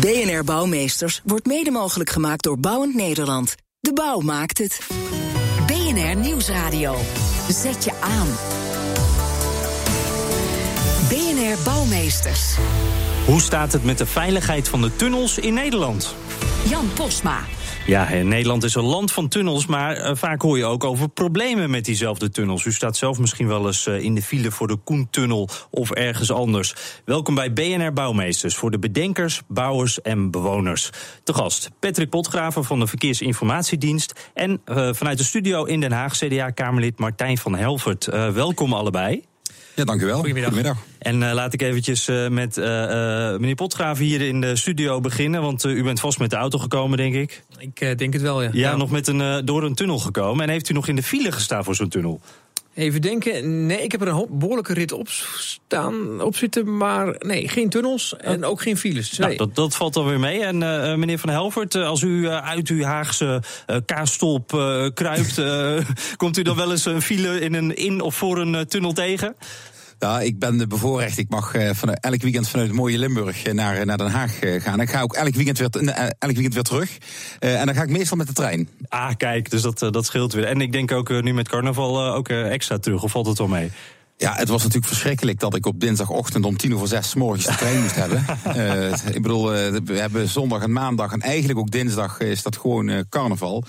BNR Bouwmeesters wordt mede mogelijk gemaakt door Bouwend Nederland. De bouw maakt het. BNR Nieuwsradio. Zet je aan. BNR Bouwmeesters. Hoe staat het met de veiligheid van de tunnels in Nederland? Jan Posma. Ja, Nederland is een land van tunnels, maar uh, vaak hoor je ook over problemen met diezelfde tunnels. U staat zelf misschien wel eens uh, in de file voor de Koentunnel of ergens anders. Welkom bij BNR Bouwmeesters voor de bedenkers, bouwers en bewoners. Te gast Patrick Potgraven van de Verkeersinformatiedienst en vanuit de studio in Den Haag CDA-Kamerlid Martijn van Helvert. welkom allebei. Ja, dank u wel. Goedemiddag. Goedemiddag. En uh, laat ik eventjes uh, met uh, meneer Potgraven hier in de studio beginnen. Want u bent vast met de auto gekomen, denk ik. Ik denk het wel, ja. Ja, ja. nog met een, door een tunnel gekomen. En heeft u nog in de file gestaan voor zo'n tunnel? Even denken. Nee, ik heb er een behoorlijke rit op staan, op zitten. Maar nee, geen tunnels en ook geen files. Nou, dat, dat valt dan weer mee. En uh, meneer Van Helvert, als u uit uw Haagse uh, kruipt... komt u dan wel eens een file in, een, in of voor een tunnel tegen? Ja, ik ben bevoorrecht. Ik mag uh, van, elk weekend vanuit het mooie Limburg naar, naar Den Haag gaan. Ik ga ook elk weekend weer, elk weekend weer terug. en dan ga ik meestal met de trein. Ah, kijk, dus dat, dat scheelt weer. En ik denk ook nu met carnaval ook extra terug. Of valt het wel mee? Ja, het was natuurlijk verschrikkelijk dat ik op dinsdagochtend om tien over zes morgens de trein moest hebben. Uh, ik bedoel, we hebben zondag en maandag en eigenlijk ook dinsdag is dat gewoon uh, carnaval.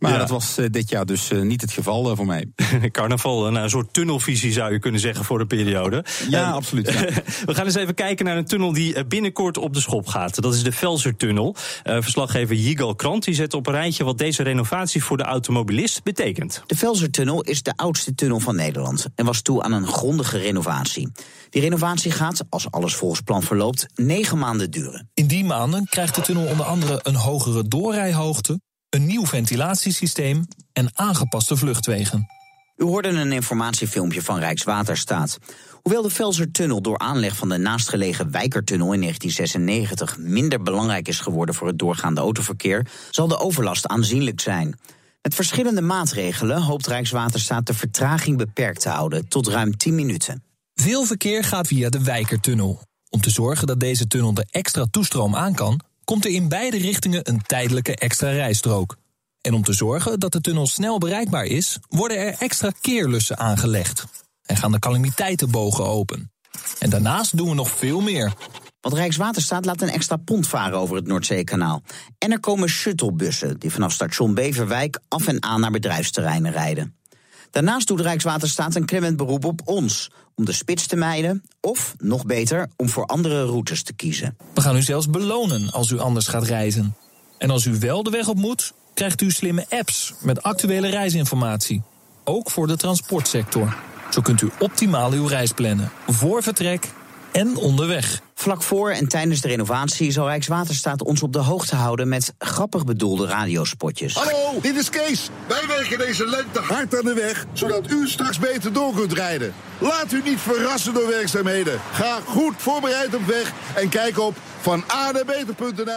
Maar ja. dat was uh, dit jaar dus uh, niet het geval uh, voor mij. Carnaval, een, een, soort tunnelvisie zou je kunnen zeggen voor de periode. Ja, absoluut. Ja. We gaan eens even kijken naar een tunnel die binnenkort op de schop gaat. Dat is de Velsertunnel. verslaggever Yigal Krant die zet op een rijtje wat deze renovatie voor de automobilist betekent. De Velsertunnel is de oudste tunnel van Nederland en was toe aan een grondige renovatie. Die renovatie gaat, als alles volgens plan verloopt, negen maanden duren. In die maanden krijgt de tunnel onder andere een hogere doorrijhoogte een nieuw ventilatiesysteem en aangepaste vluchtwegen. U hoorde een informatiefilmpje van Rijkswaterstaat. Hoewel de Velsertunnel door aanleg van de naastgelegen Wijkertunnel in 1996 minder belangrijk is geworden voor het doorgaande autoverkeer, zal de overlast aanzienlijk zijn. Met verschillende maatregelen hoopt Rijkswaterstaat de vertraging beperkt te houden tot ruim 10 minuten. Veel verkeer gaat via de Wijkertunnel. Om te zorgen dat deze tunnel de extra toestroom aan kan, komt er in beide richtingen een tijdelijke extra rijstrook. En om te zorgen dat de tunnel snel bereikbaar is, worden er extra keerlussen aangelegd. En gaan de calamiteitenbogen open. En daarnaast doen we nog veel meer. Want Rijkswaterstaat laat een extra pont varen over het Noordzeekanaal. En er komen shuttlebussen die vanaf station Beverwijk af en aan naar bedrijfsterreinen rijden. Daarnaast doet Rijkswaterstaat een klemmend beroep op ons om de spits te mijden of, nog beter, om voor andere routes te kiezen. We gaan u zelfs belonen als u anders gaat reizen. En als u wel de weg op moet, krijgt u slimme apps met actuele reisinformatie. Ook voor de transportsector. Zo kunt u optimaal uw reis plannen, voor vertrek en onderweg. Vlak voor en tijdens de renovatie zal Rijkswaterstaat ons op de hoogte houden met grappig bedoelde radiospotjes. Hallo, dit is Kees. Wij werken deze lente hard aan de weg, zodat u straks beter door kunt rijden. Laat u niet verrassen door werkzaamheden. Ga goed voorbereid op weg en kijk op van.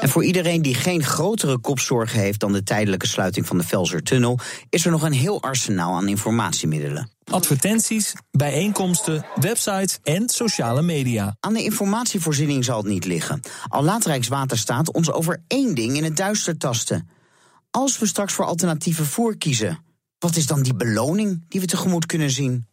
En voor iedereen die geen grotere kopzorgen heeft dan de tijdelijke sluiting van de Velsertunnel, is er nog een heel arsenaal aan informatiemiddelen. Advertenties, bijeenkomsten, websites en sociale media. Aan de informatievoorziening zal het niet liggen. Al laat Rijkswaterstaat ons over één ding in het duister tasten. Als we straks voor alternatieve vervoer kiezen, wat is dan die beloning die we tegemoet kunnen zien?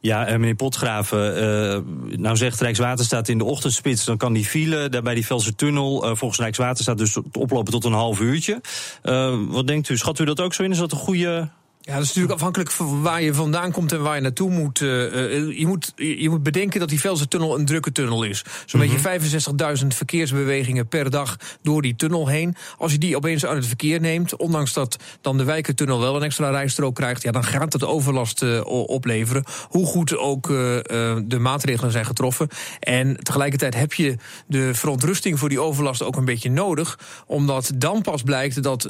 Ja, eh, meneer Potgraven, uh, nou zegt Rijkswaterstaat in de ochtendspits... dan kan die file daar bij die Velsertunnel uh, volgens Rijkswaterstaat dus oplopen tot een half uurtje. Uh, wat denkt u, schat u dat ook zo in? Is dat een goede Ja, dat is natuurlijk afhankelijk van waar je vandaan komt en waar je naartoe moet. Uh, je, moet je moet bedenken dat die Velzen-tunnel een drukke tunnel is. Zo'n mm beetje 65.000 verkeersbewegingen per dag door die tunnel heen. Als je die opeens uit het verkeer neemt, ondanks dat dan de Wijkertunnel wel een extra rijstrook krijgt, ja, dan gaat het overlast uh, opleveren. Hoe goed ook de maatregelen zijn getroffen. En tegelijkertijd heb je de verontrusting voor die overlast ook een beetje nodig, omdat dan pas blijkt dat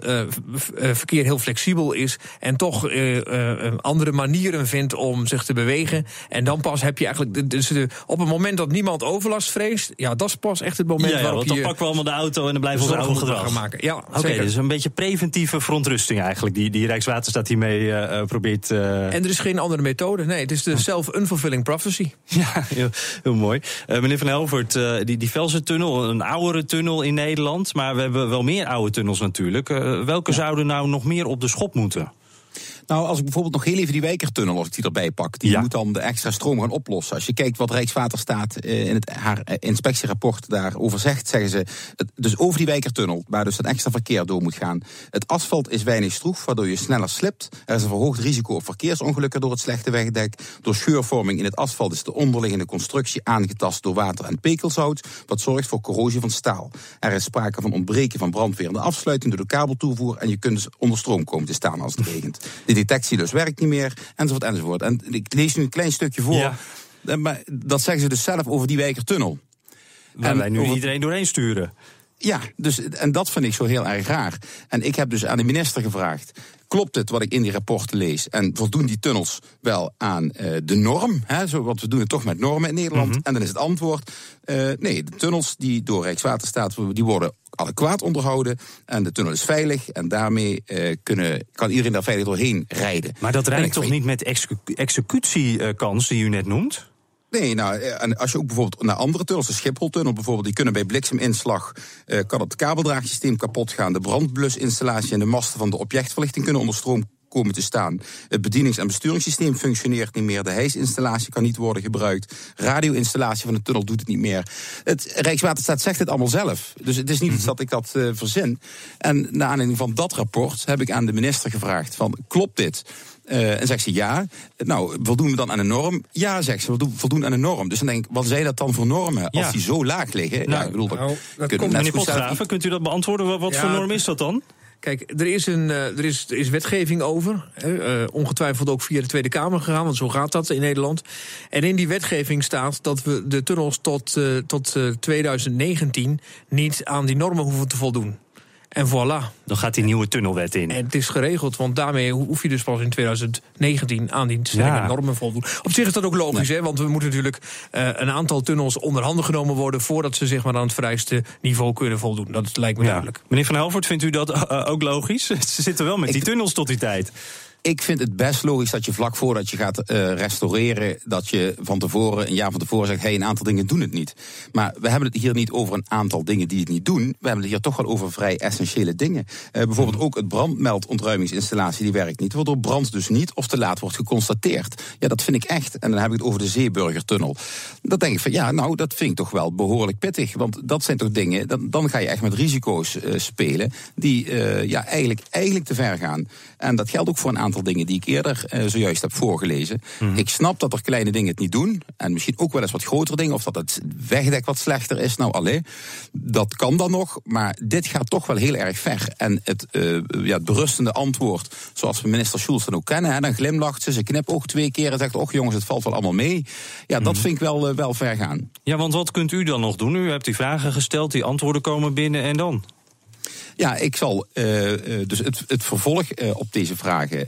verkeer heel flexibel is en toch uh, andere manieren vindt om zich te bewegen. En dan pas heb je eigenlijk. Dus de, op het moment dat niemand overlast vreest, ja, dat is pas echt het moment ja, ja, waarop je. Dan pakken we allemaal de auto en dan blijven we ons oude gedrag maken. Ja, oké. Okay, dus een beetje preventieve verontrusting eigenlijk, die, die Rijkswaterstaat hiermee uh, probeert. En er is geen andere methode. Nee, het is de self-unfulfilling prophecy. Ja, heel, heel mooi. meneer Van Helvert, die, die Velsen-tunnel, een oudere tunnel in Nederland. Maar we hebben wel meer oude tunnels natuurlijk. welke zouden nou nog meer op de schop moeten? Nou, als ik bijvoorbeeld nog heel even die Wijkertunnel, als ik die erbij pak, die moet dan de extra stroom gaan oplossen. Als je kijkt wat Rijkswaterstaat eh, in het, haar eh, inspectierapport daarover zegt, zeggen ze, dus over die Wijkertunnel, waar dus een extra verkeer door moet gaan. Het asfalt is weinig stroef, waardoor je sneller slipt. Er is een verhoogd risico op verkeersongelukken door het slechte wegdek. Door scheurvorming in het asfalt is de onderliggende constructie aangetast door water en pekelzout, wat zorgt voor corrosie van staal. Er is sprake van ontbreken van brandweer de afsluiting door de kabeltoevoer en je kunt dus onder stroom komen te staan als het regent detectie dus werkt niet meer, enzovoort, enzovoort. En ik lees nu een klein stukje voor. Ja. Eh, maar dat zeggen ze dus zelf over die Wijkertunnel. Waar en wij nu over... iedereen doorheen sturen. Ja, dus, en dat vind ik zo heel erg raar. En ik heb dus aan de minister gevraagd. Klopt het wat ik in die rapporten lees? En voldoen die tunnels wel aan uh, de norm? Hè, zo, want we doen het toch met normen in Nederland. Mhm. En dan is het antwoord: uh, nee, de tunnels die door Rijkswaterstaat die worden adequaat onderhouden. En de tunnel is veilig. En daarmee uh, kunnen, kan iedereen daar veilig doorheen rijden. Maar dat rijdt toch niet met executiekans die u net noemt? Nee, nou, en als je ook bijvoorbeeld naar andere tunnels, de Schipholtunnel bijvoorbeeld, die kunnen bij blikseminslag, uh, kan het kabeldraagsysteem kapot gaan, de brandblusinstallatie en de masten van de objectverlichting kunnen onder stroom komen te staan. Het bedienings- en besturingssysteem functioneert niet meer. De hijsinstallatie kan niet worden gebruikt. Radio-installatie van de tunnel doet het niet meer. Het Rijkswaterstaat zegt het allemaal zelf. Dus het is niet iets mhm. dat ik dat uh, verzin. En naar aanleiding van dat rapport heb ik aan de minister gevraagd: van, klopt dit? Uh, en zegt ze ja. Nou, voldoen we dan aan een norm? Ja, zegt ze, we voldoen aan een norm. Dus dan denk ik, wat zijn dat dan voor normen als die zo laag liggen? Nou, ja, ik bedoel, nou, dat komt, meneer Potgraven, kunt u dat beantwoorden? Wat voor norm is dat dan? Kijk, er is, een, uh, er is, er is wetgeving over. Uh, ongetwijfeld ook via de Tweede Kamer gegaan, want zo gaat dat in Nederland. En in die wetgeving staat dat we de tunnels tot, uh, tot 2019 niet aan die normen hoeven te voldoen. En voilà. Dan gaat die nieuwe tunnelwet in. En het is geregeld, want daarmee hoef je dus pas in 2019 aan die strenge normen voldoen. Op zich is dat ook logisch, hè, want we moeten natuurlijk uh, een aantal tunnels onder handen genomen worden voordat ze zich maar aan het vereiste niveau kunnen voldoen. Dat lijkt me ja. duidelijk. Meneer Van Helvoort, vindt u dat uh, ook logisch? Ze zitten wel met die tunnels tot die tijd. Ik vind het best logisch dat je vlak voordat je gaat uh, restaureren, dat je van tevoren, een jaar van tevoren zegt: hé, hey, een aantal dingen doen het niet. Maar we hebben het hier niet over een aantal dingen die het niet doen. We hebben het hier toch wel over vrij essentiële dingen. Uh, bijvoorbeeld ook het brandmeldontruimingsinstallatie, die werkt niet. Waardoor brand dus niet of te laat wordt geconstateerd. Ja, dat vind ik echt. En dan heb ik het over de Zeeburgertunnel. Dat denk ik van ja, nou, dat vind ik toch wel behoorlijk pittig. Want dat zijn toch dingen, dan, dan ga je echt met risico's uh, spelen die ja, eigenlijk, eigenlijk te ver gaan. En dat geldt ook voor een aantal aantal dingen die ik eerder uh, zojuist heb voorgelezen. Mhm. Ik snap dat er kleine dingen het niet doen. En misschien ook wel eens wat grotere dingen. Of dat het wegdek wat slechter is. Nou, alleen. Dat kan dan nog. Maar dit gaat toch wel heel erg ver. En het, uh, ja, het berustende antwoord, zoals we minister Schulz dan ook kennen. Hè, dan glimlacht ze, ze knipt ook twee keer en zegt: Och jongens, het valt wel allemaal mee. Ja, dat mhm. vind ik wel, uh, wel ver gaan. Ja, want wat kunt u dan nog doen? U hebt die vragen gesteld, die antwoorden komen binnen en dan? Ja, ik zal. Uh, dus het, het vervolg uh, op deze vragen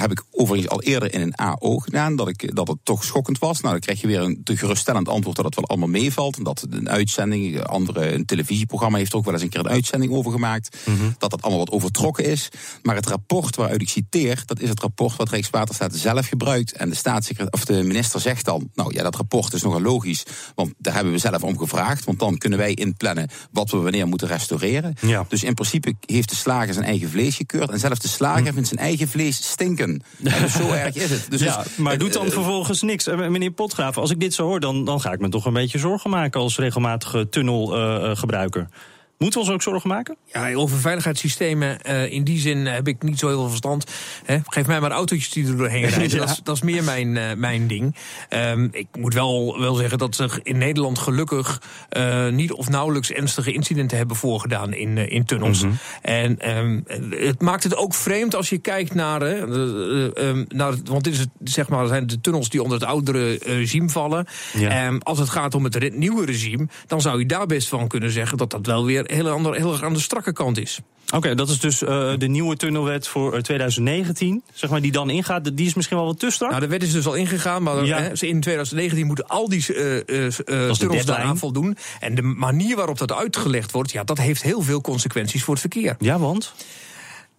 heb ik overigens al eerder in een AO gedaan. Dat, ik, dat het toch schokkend was. Nou, dan krijg je weer een te geruststellend antwoord dat het wel allemaal meevalt. En dat een uitzending, andere, een televisieprogramma heeft er ook wel eens een keer een uitzending over gemaakt. Mm -hmm. Dat dat allemaal wat overtrokken is. Maar het rapport waaruit ik citeer, dat is het rapport wat Rijkswaterstaat zelf gebruikt. En de staatssecretaris of de minister zegt dan: Nou ja, dat rapport is nogal logisch. Want daar hebben we zelf om gevraagd. Want dan kunnen wij inplannen wat we wanneer moeten restaureren. Ja. Dus in principe heeft de slager zijn eigen vlees gekeurd. En zelfs de slager hm. vindt zijn eigen vlees stinken. dus zo erg is het. Dus ja, maar doet dan vervolgens niks. Eh, meneer Potgraaf, als ik dit zo hoor, dan, dan ga ik me toch een beetje zorgen maken als regelmatige tunnelgebruiker. Moeten we ons ook zorgen maken? Ja, over veiligheidssystemen uh, in die zin heb ik niet zo heel veel verstand. Hè. Geef mij maar autootjes die er doorheen rijden. dat, is, dat, is, meer mijn, uh, mijn ding. Um, ik moet wel, wel zeggen dat zich in Nederland gelukkig uh, niet of nauwelijks ernstige incidenten hebben voorgedaan in, in tunnels. Mm -hmm. En um, het maakt het ook vreemd als je kijkt naar, um, naar want dit is het, zeg maar, zijn de tunnels die onder het oudere regime vallen. Ja. als het gaat om het nieuwe regime, dan zou je daar best van kunnen zeggen dat dat wel weer heel, ander, heel erg aan de strakke kant is. Oké, dat is dus uh, de nieuwe tunnelwet voor 2019, zeg maar, die dan ingaat. Die is misschien wel wat te strak? Nou, de wet is dus al ingegaan, maar ja. hè, in 2019 moeten al die uh, uh, tunnels daaraan voldoen. En de manier waarop dat uitgelegd wordt, ja, dat heeft heel veel consequenties voor het verkeer. Ja, want?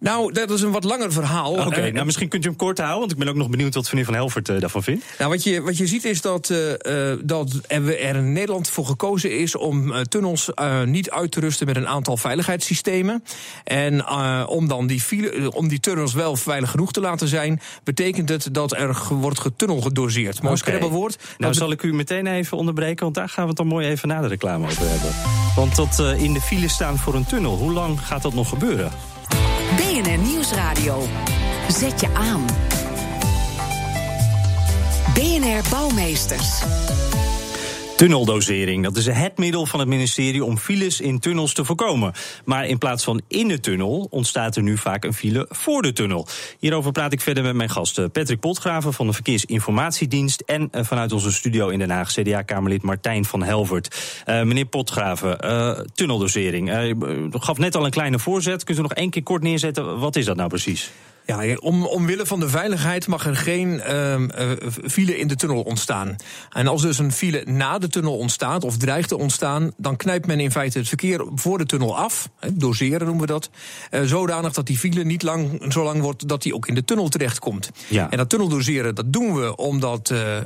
Nou, dat is een wat langer verhaal. Oké, okay, nou misschien kunt u hem kort houden, want ik ben ook nog benieuwd wat meneer Van Helvert uh, daarvan vindt. Nou, wat je, wat je ziet is dat, uh, dat er in Nederland voor gekozen is om tunnels niet uit te rusten met een aantal veiligheidssystemen. En om dan die, file, om die tunnels wel veilig genoeg te laten zijn, betekent het dat er wordt getunnel gedoseerd. Mooi okay. woord. Nou, zal ik u meteen even onderbreken, want daar gaan we het dan mooi even na de reclame over hebben. Want dat in de file staan voor een tunnel, hoe lang gaat dat nog gebeuren? BNR Nieuwsradio. Zet je aan. BNR Bouwmeesters. Tunneldosering, dat is het middel van het ministerie om files in tunnels te voorkomen. Maar in plaats van in de tunnel ontstaat er nu vaak een file voor de tunnel. Hierover praat ik verder met mijn gast eh, Patrick Potgraven van de Verkeersinformatiedienst en eh, vanuit onze studio in Den Haag CDA-Kamerlid Martijn van Helvert. Uh, meneer Potgraven, tunneldosering. Uh, gaf net al een kleine voorzet. Kunt u nog één keer kort neerzetten? Wat is dat nou precies? Ja, om, omwille van de veiligheid mag er geen uh, file in de tunnel ontstaan. En als dus een file na de tunnel ontstaat of dreigt te ontstaan, dan knijpt men in feite het verkeer voor de tunnel af. He, doseren noemen we dat. Uh, zodanig dat die file niet lang, zo lang wordt dat die ook in de tunnel terechtkomt. Ja. En dat tunneldoseren, dat doen we omdat uh,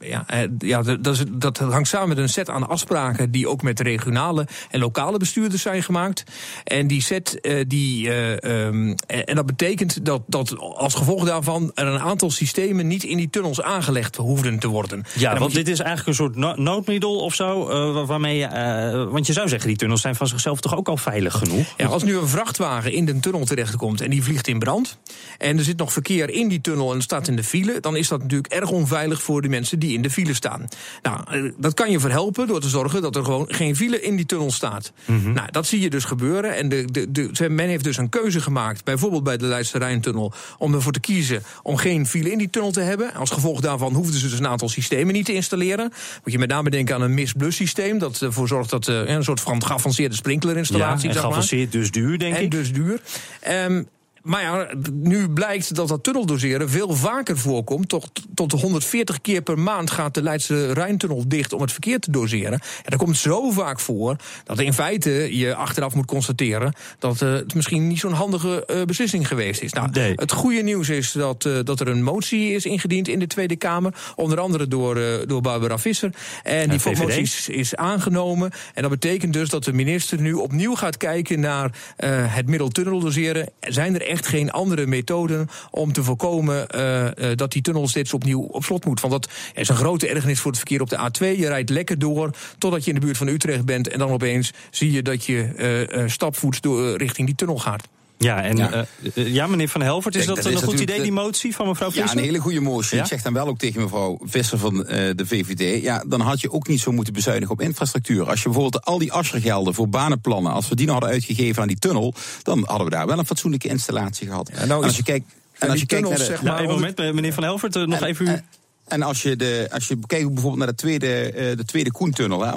ja, ja, dat, dat hangt samen met een set aan afspraken die ook met regionale en lokale bestuurders zijn gemaakt. En die set, die, um, en dat betekent dat dat, als gevolg daarvan er een aantal systemen niet in die tunnels aangelegd hoefden te worden. Ja, want dit is eigenlijk een soort noodmiddel of zo, uh, waarmee je, uh, want je zou zeggen, die tunnels zijn van zichzelf toch ook al veilig genoeg? Ja, als nu een vrachtwagen in de tunnel terechtkomt en die vliegt in brand, en er zit nog verkeer in die tunnel en staat in de file, dan is dat natuurlijk erg onveilig voor de mensen die in de file staan. Nou, eh, dat kan je verhelpen door te zorgen dat er gewoon geen file in die tunnel staat. Mm -hmm. Nou, dat zie je dus gebeuren. En de, de, de, men heeft dus een keuze gemaakt, bijvoorbeeld bij de Leidse Rijntunnel om ervoor te kiezen om geen file in die tunnel te hebben. Als gevolg daarvan hoefden ze dus een aantal systemen niet te installeren. Moet je met name denken aan een mis-blus systeem. Dat ervoor zorgt dat uh, een soort van geavanceerde sprinklerinstallatie. Ja, en geavanceerd dus duur, denk en ik. En dus duur. Um, maar ja, nu blijkt dat dat tunneldoseren veel vaker voorkomt. Tot, tot 140 keer per maand gaat de Leidse Rijntunnel dicht om het verkeer te doseren. En dat komt zo vaak voor dat in feite je achteraf moet constateren dat uh, het misschien niet zo'n handige uh, beslissing geweest is. Nou, nee. Het goede nieuws is dat, uh, dat er een motie is ingediend in de Tweede Kamer. Onder andere door, door Barbara Visser. En die motie is, is, aangenomen. En dat betekent dus dat de minister nu opnieuw gaat kijken naar het middel tunneldoseren. Zijn er echt geen andere methoden om te voorkomen uh, uh, dat die tunnel steeds opnieuw op slot moet. Want dat is een grote ergernis voor het verkeer op de A2. Je rijdt lekker door totdat je in de buurt van Utrecht bent. En dan opeens zie je dat je uh, stapvoets door, richting die tunnel gaat. Ja, en ja. Uh, ja, meneer Van Helvert, is Kijk, dat, dat een goed idee, die motie van mevrouw Visser? Ja, een hele goede motie. Ja? Ik zeg dan wel ook tegen mevrouw Visser van uh, de VVD... ja, dan had je ook niet zo moeten bezuinigen op infrastructuur. Als je bijvoorbeeld al die assergelden voor banenplannen... als we die nou hadden uitgegeven aan die tunnel... dan hadden we daar wel een fatsoenlijke installatie gehad. Ja, nou, en als je kijkt... En als je kijkt naar de, zeg maar, nou, een moment, meneer Van Helvert, nog en, even... En, als je, de, als je kijkt bijvoorbeeld naar de tweede, uh, de tweede Koentunnel, hè,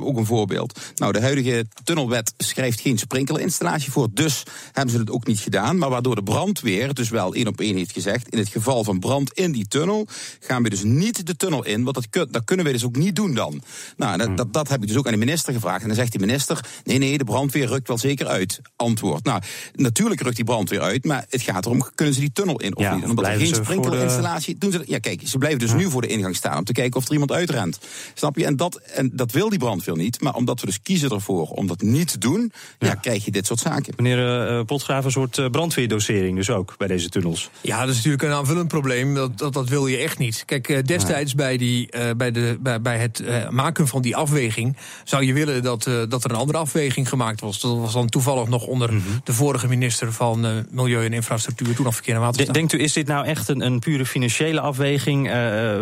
ook een voorbeeld. Nou, de huidige tunnelwet schrijft geen sprinklerinstallatie voor, dus hebben ze het ook niet gedaan. Maar waardoor de brandweer dus wel één op één heeft gezegd, in het geval van brand in die tunnel, gaan we dus niet de tunnel in, want dat, dat kunnen we dus ook niet doen dan. Nou, dat, hmm. dat, dat heb ik dus ook aan de minister gevraagd. En dan zegt de minister, nee, nee, de brandweer rukt wel zeker uit. Antwoord. Nou, natuurlijk rukt die brandweer uit, maar het gaat erom, kunnen ze die tunnel in of ja, niet? Omdat er geen sprinklerinstallatie, doen ze Ja, kijk, ze blijven dus dus nu voor de ingang staan om te kijken of er iemand uitrent. Snap je? En dat, en dat wil die brandweer niet. Maar omdat we dus kiezen ervoor om dat niet te doen, ja. krijg je dit soort zaken. Meneer uh, Potgraaf, een soort brandweerdosering dus ook bij deze tunnels. Ja, dat is natuurlijk een aanvullend probleem. Dat, dat, dat wil je echt niet. Kijk, destijds bij, die, bij, de, bij, bij het maken van die afweging zou je willen dat, dat er een andere afweging gemaakt was. Dat was dan toevallig nog onder mhm. de vorige minister van Milieu en Infrastructuur, toen nog Verkeer en Waterstaat. Denkt u, is dit nou echt een, een pure financiële afweging?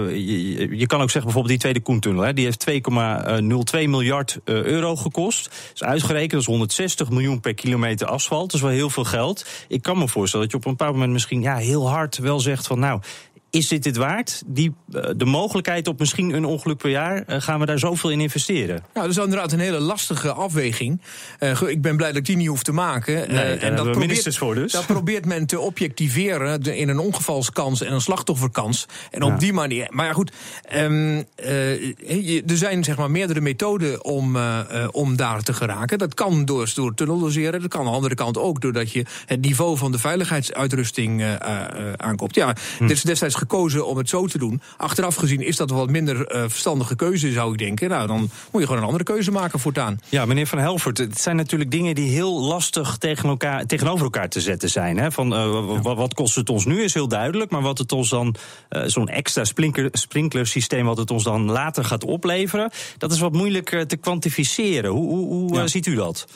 Je, je, kan ook zeggen bijvoorbeeld die tweede Koentunnel, hè, die heeft 2,02 miljard euro gekost. is uitgerekend, dat is 160 miljoen per kilometer asfalt. Dat is wel heel veel geld. Ik kan me voorstellen dat je op een bepaald moment misschien ja, heel hard wel zegt van nou, is dit het waard? Die, eh, de mogelijkheid op misschien een ongeluk per jaar, eh, gaan we daar zoveel in investeren? Nou, dat is inderdaad een hele lastige afweging. Uh, ik ben blij dat ik die niet hoef te maken. Nee, uh, en dat probeert, ministers voor dus. Dat probeert men te objectiveren in een ongevalskans en een slachtofferkans. En op die manier. Maar ja, goed. Um, uh, er zijn zeg maar meerdere methoden om, om daar te geraken. Dat kan door, door tunneldoseren. Dat kan aan de andere kant ook doordat je het niveau van de veiligheidsuitrusting aankoopt. Ja, hm. er is destijds gekozen om het zo te doen. Achteraf gezien is dat een wat minder uh, verstandige keuze, zou ik denken. Nou, dan moet je gewoon een andere keuze maken voortaan. Ja, meneer Van Helvert, het zijn natuurlijk dingen die heel lastig tegen elkaar, tegenover elkaar te zetten zijn. Hè? Van, uh, Wat kost het ons nu is heel duidelijk, maar wat het ons dan, uh, zo'n extra sprinkler, sprinklersysteem, wat het ons dan later gaat opleveren, dat is wat moeilijk te kwantificeren. Hoe, hoe, hoe ziet u dat?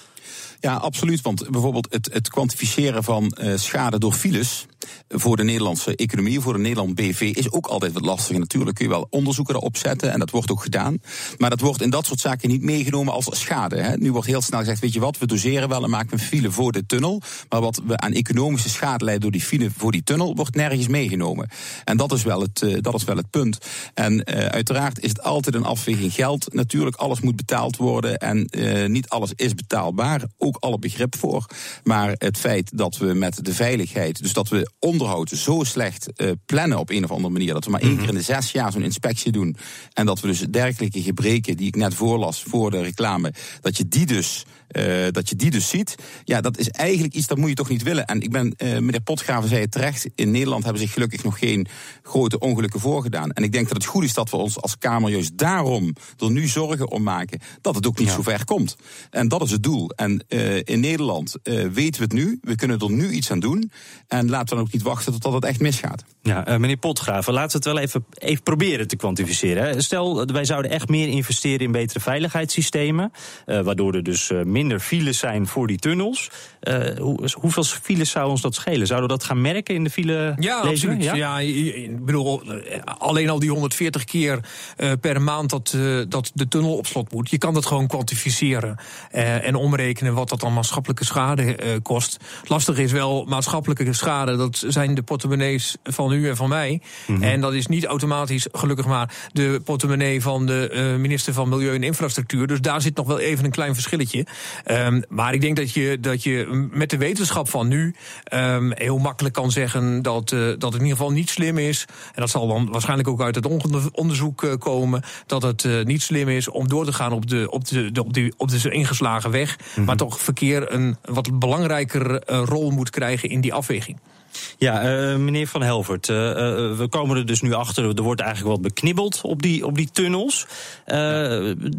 Ja, absoluut. Want bijvoorbeeld het, het kwantificeren van uh, schade door files voor de Nederlandse economie, voor de Nederland BV, is ook altijd wat lastig. natuurlijk kun je wel onderzoeken erop zetten en dat wordt ook gedaan. Maar dat wordt in dat soort zaken niet meegenomen als schade. Hè. Nu wordt heel snel gezegd, weet je wat, we doseren wel en maken een file voor de tunnel. Maar wat we aan economische schade leiden door die file voor die tunnel, wordt nergens meegenomen. En dat is wel het, uh, dat is wel het punt. En uh, uiteraard is het altijd een afweging geld. Natuurlijk, alles moet betaald worden en uh, niet alles is betaalbaar. Ook alle begrip voor. Maar het feit dat we met de veiligheid, dus dat we onderhoud zo slecht uh, plannen op een of andere manier. Dat we maar één mhm. keer in de zes jaar zo'n inspectie doen. En dat we dus dergelijke gebreken die ik net voorlas voor de reclame, dat je die dus uh, dat je die dus ziet. Ja, dat is eigenlijk iets dat moet je toch niet willen. En ik ben, uh, meneer Potgraven zei het terecht, in Nederland hebben zich gelukkig nog geen grote ongelukken voorgedaan. En ik denk dat het goed is dat we ons als Kamer juist daarom er nu zorgen om maken dat het ook niet zo ver komt. En dat is het doel. En uh, in Nederland weten we het nu, we kunnen er nu iets aan doen. En laten we dan ook niet wachten tot het echt misgaat. Ja, meneer Potgraven, laten we het wel even, even proberen te kwantificeren. Stel, wij zouden echt meer investeren in betere veiligheidssystemen, waardoor er dus meer minder files zijn voor die tunnels. Uh, hoe, hoeveel files zou ons dat schelen? Zouden we dat gaan merken in de file? Ja, absoluut. Ja? ja? ik bedoel, eh, alleen al die 140 keer uh, per maand dat, uh, dat de tunnel op slot moet. Je kan dat gewoon kwantificeren en omrekenen wat dat dan maatschappelijke schade kost. Lastig is wel, maatschappelijke schade, dat zijn de portemonnees van u en van mij. Mm -hmm. En dat is niet automatisch, gelukkig maar, de portemonnee van de minister van Milieu en Infrastructuur. Dus daar zit nog wel even een klein verschilletje. Um, maar ik denk dat je, dat je met de wetenschap van nu um, heel makkelijk kan zeggen dat, uh, dat het in ieder geval niet slim is. En dat zal dan waarschijnlijk ook uit het onderzoek uh, komen. Dat het uh, niet slim is om door te gaan op de, op de, de op de, op de ingeslagen weg. Mm -hmm. Maar toch verkeer een wat belangrijker rol moet krijgen in die afweging. Ja, uh, meneer Van Helvert, uh, uh, we komen er dus nu achter. Er wordt eigenlijk wat beknibbeld op die, op die tunnels.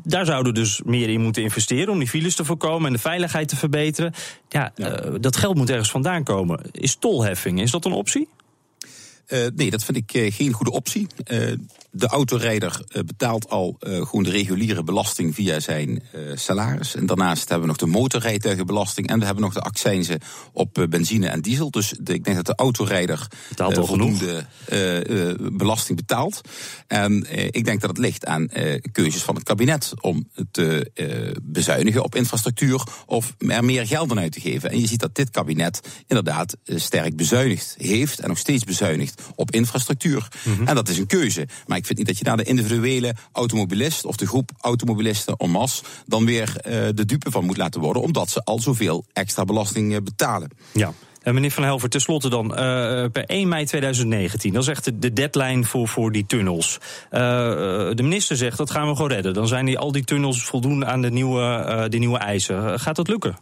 daar zouden we dus meer in moeten investeren om die files te voorkomen en de veiligheid te verbeteren. Ja, ja. dat geld moet ergens vandaan komen. Is tolheffing, is dat een optie? Nee, dat vind ik geen goede optie de autorijder betaalt al gewoon de reguliere belasting via zijn salaris. En daarnaast hebben we nog de motorrijtuigenbelasting en we hebben nog de accijnzen op benzine en diesel. Dus de, ik denk dat de autorijder betaalt al voldoende belasting betaalt. En ik denk dat het ligt aan keuzes van het kabinet om te bezuinigen op infrastructuur of er meer geld aan uit te geven. En je ziet dat dit kabinet inderdaad sterk bezuinigd heeft en nog steeds bezuinigt op infrastructuur. Mm -hmm. En dat is een keuze. Maar ik vind niet dat je daar de individuele automobilist of de groep automobilisten en masse dan weer uh, de dupe van moet laten worden, omdat ze al zoveel extra belasting uh, betalen. Ja. Meneer Van Helver, tenslotte dan. Uh, per 1 mei 2019, dat is echt de, de deadline voor, voor die tunnels. Uh, de minister zegt dat gaan we gewoon redden. Dan zijn die, al die tunnels voldoen aan de nieuwe, de nieuwe eisen. gaat dat lukken?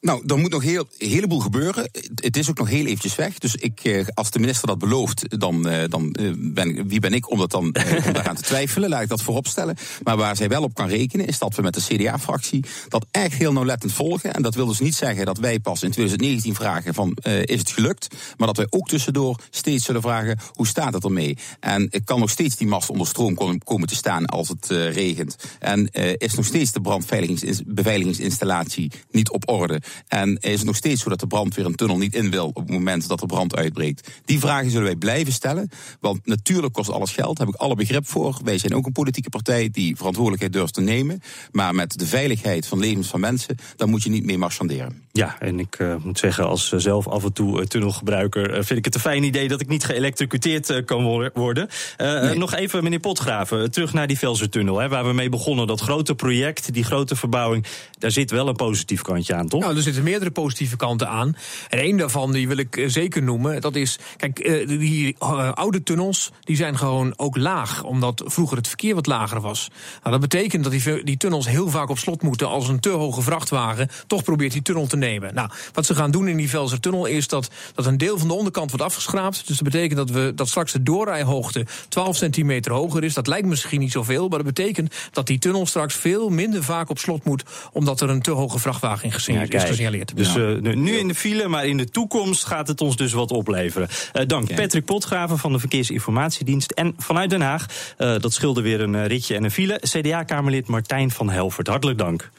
Nou, er moet nog heel, een heleboel gebeuren. Het is ook nog heel eventjes weg. Dus ik, eh, als de minister dat belooft, dan, eh, dan eh, ben, wie ben ik om, dat dan, om te twijfelen? Laat ik dat voorop stellen. Maar waar zij wel op kan rekenen, is dat we met de CDA-fractie dat echt heel nauwlettend volgen. En dat wil dus niet zeggen dat wij pas in 2019 vragen van, is het gelukt? Maar dat wij ook tussendoor steeds zullen vragen, hoe staat het ermee? En kan nog steeds die mast onder stroom komen te staan als het regent. En is nog steeds de brandbeveiligingsinstallatie niet op orde? En is het nog steeds zo dat de brandweer een tunnel niet in wil op het moment dat er brand uitbreekt? Die vragen zullen wij blijven stellen. Want natuurlijk kost alles geld, daar heb ik alle begrip voor. Wij zijn ook een politieke partij die verantwoordelijkheid durft te nemen. Maar met de veiligheid van levens van mensen, daar moet je niet mee marchanderen. Ja, en ik uh, moet zeggen, als uh, zelf af en toe uh, tunnelgebruiker, vind ik het een fijn idee dat ik niet geëlektrocuteerd kan worden. Nee. Nog even, meneer Potgraven, terug naar die Velsertunnel, hè, waar we mee begonnen. Dat grote project, die grote verbouwing, daar zit wel een positief kantje aan, toch? Nou, er zitten meerdere positieve kanten aan. En één daarvan, die wil ik zeker noemen, dat is, kijk, die oude tunnels, die zijn gewoon ook laag, omdat vroeger het verkeer wat lager was. Nou, dat betekent dat die, die tunnels heel vaak op slot moeten als een te hoge vrachtwagen toch probeert die tunnel te nemen. Nou, wat ze gaan doen in die Velsertunnel is dat, dat een deel van de onderkant wordt afgeschraapt. Dus dat betekent dat, we, dat straks de doorrijhoogte 12 centimeter hoger is. Dat lijkt misschien niet zoveel, maar dat betekent dat die tunnel straks veel minder vaak op slot moet, omdat er een te hoge vrachtwagen ja, is gesignaleerd. Dus uh, nu in de file, maar in de toekomst gaat het ons dus wat opleveren. Uh, dank. Patrick Potgraven van de Verkeersinformatiedienst. En vanuit Den Haag, uh, dat scheelde weer een ritje en een file, CDA-Kamerlid Martijn van Helvert. Hartelijk dank.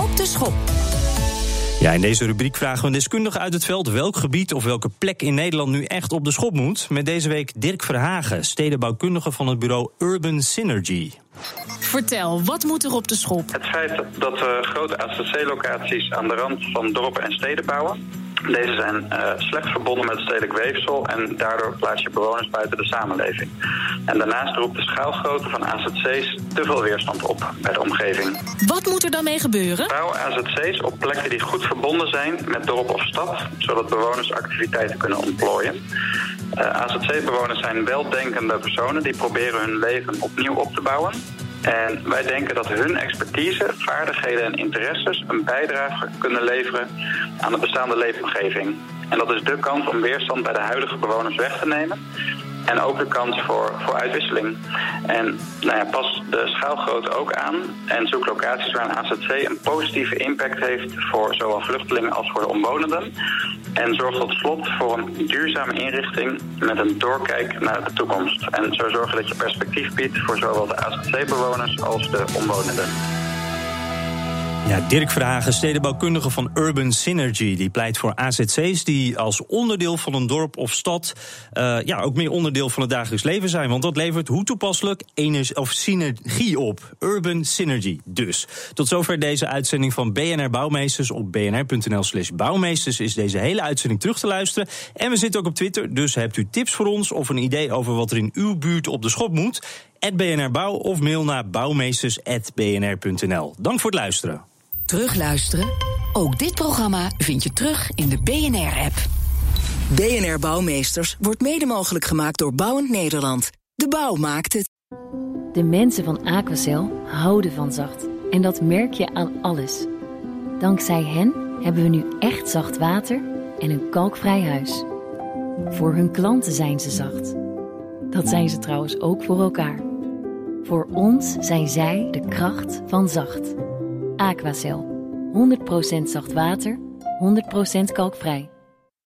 Op de schop. Ja, in deze rubriek vragen we een deskundige uit het veld welk gebied of welke plek in Nederland nu echt op de schop moet. Met deze week Dirk Verhagen, stedenbouwkundige van het bureau Urban Synergy. Vertel, wat moet er op de schop? Het feit dat we grote ACC-locaties aan de rand van dorpen en steden bouwen. Deze zijn uh, slecht verbonden met stedelijk weefsel en daardoor plaats je bewoners buiten de samenleving. En daarnaast roept de schaalgrootte van AZC's te veel weerstand op bij de omgeving. Wat moet er dan mee gebeuren? Bouw AZC's op plekken die goed verbonden zijn met dorp of stad, zodat bewoners activiteiten kunnen ontplooien. Uh, AZC-bewoners zijn weldenkende personen die proberen hun leven opnieuw op te bouwen. En wij denken dat hun expertise, vaardigheden en interesses een bijdrage kunnen leveren aan de bestaande leefomgeving. En dat is de kans om weerstand bij de huidige bewoners weg te nemen. En ook de kans voor, voor uitwisseling. En nou ja, pas de schaalgrootte ook aan. En zoek locaties waar een AZC een positieve impact heeft voor zowel vluchtelingen als voor de omwonenden. En zorg tot slot voor een duurzame inrichting met een doorkijk naar de toekomst. En zo zorgen dat je perspectief biedt voor zowel de AZC-bewoners als de omwonenden. Ja, Dirk Verhagen, stedenbouwkundige van Urban Synergy. Die pleit voor AZC's die als onderdeel van een dorp of stad... Uh, ja, ook meer onderdeel van het dagelijks leven zijn. Want dat levert hoe toepasselijk energie of synergie op. Urban Synergy dus. Tot zover deze uitzending van BNR Bouwmeesters. Op bnr.nl slash bouwmeesters is deze hele uitzending terug te luisteren. En we zitten ook op Twitter, dus hebt u tips voor ons... of een idee over wat er in uw buurt op de schop moet... BNR Bouw of mail naar bouwmeesters.bnr.nl. Dank voor het luisteren. Terugluisteren? Ook dit programma vind je terug in de BNR-app. BNR Bouwmeesters wordt mede mogelijk gemaakt door Bouwend Nederland. De bouw maakt het. De mensen van Aquacel houden van zacht. En dat merk je aan alles. Dankzij hen hebben we nu echt zacht water en een kalkvrij huis. Voor hun klanten zijn ze zacht. Dat zijn ze trouwens ook voor elkaar. Voor ons zijn zij de kracht van zacht. Aquacel. 100% zacht water, 100% kalkvrij.